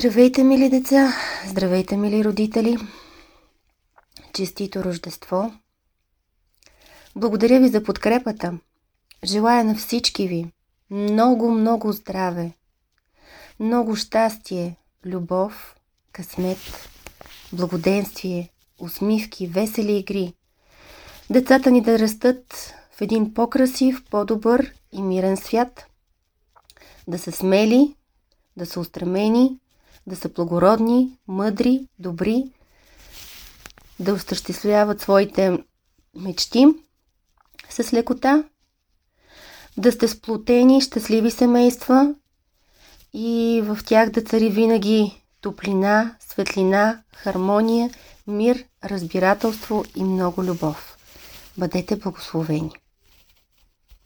Здравейте, мили деца! Здравейте, мили родители! Честито Рождество! Благодаря ви за подкрепата. Желая на всички ви много, много здраве, много щастие, любов, късмет, благоденствие, усмивки, весели игри. Децата ни да растат в един по-красив, по-добър и мирен свят. Да са смели, да са устремени, да са благородни, мъдри, добри, да осъществяват своите мечти с лекота, да сте сплотени, щастливи семейства и в тях да цари винаги топлина, светлина, хармония, мир, разбирателство и много любов. Бъдете благословени!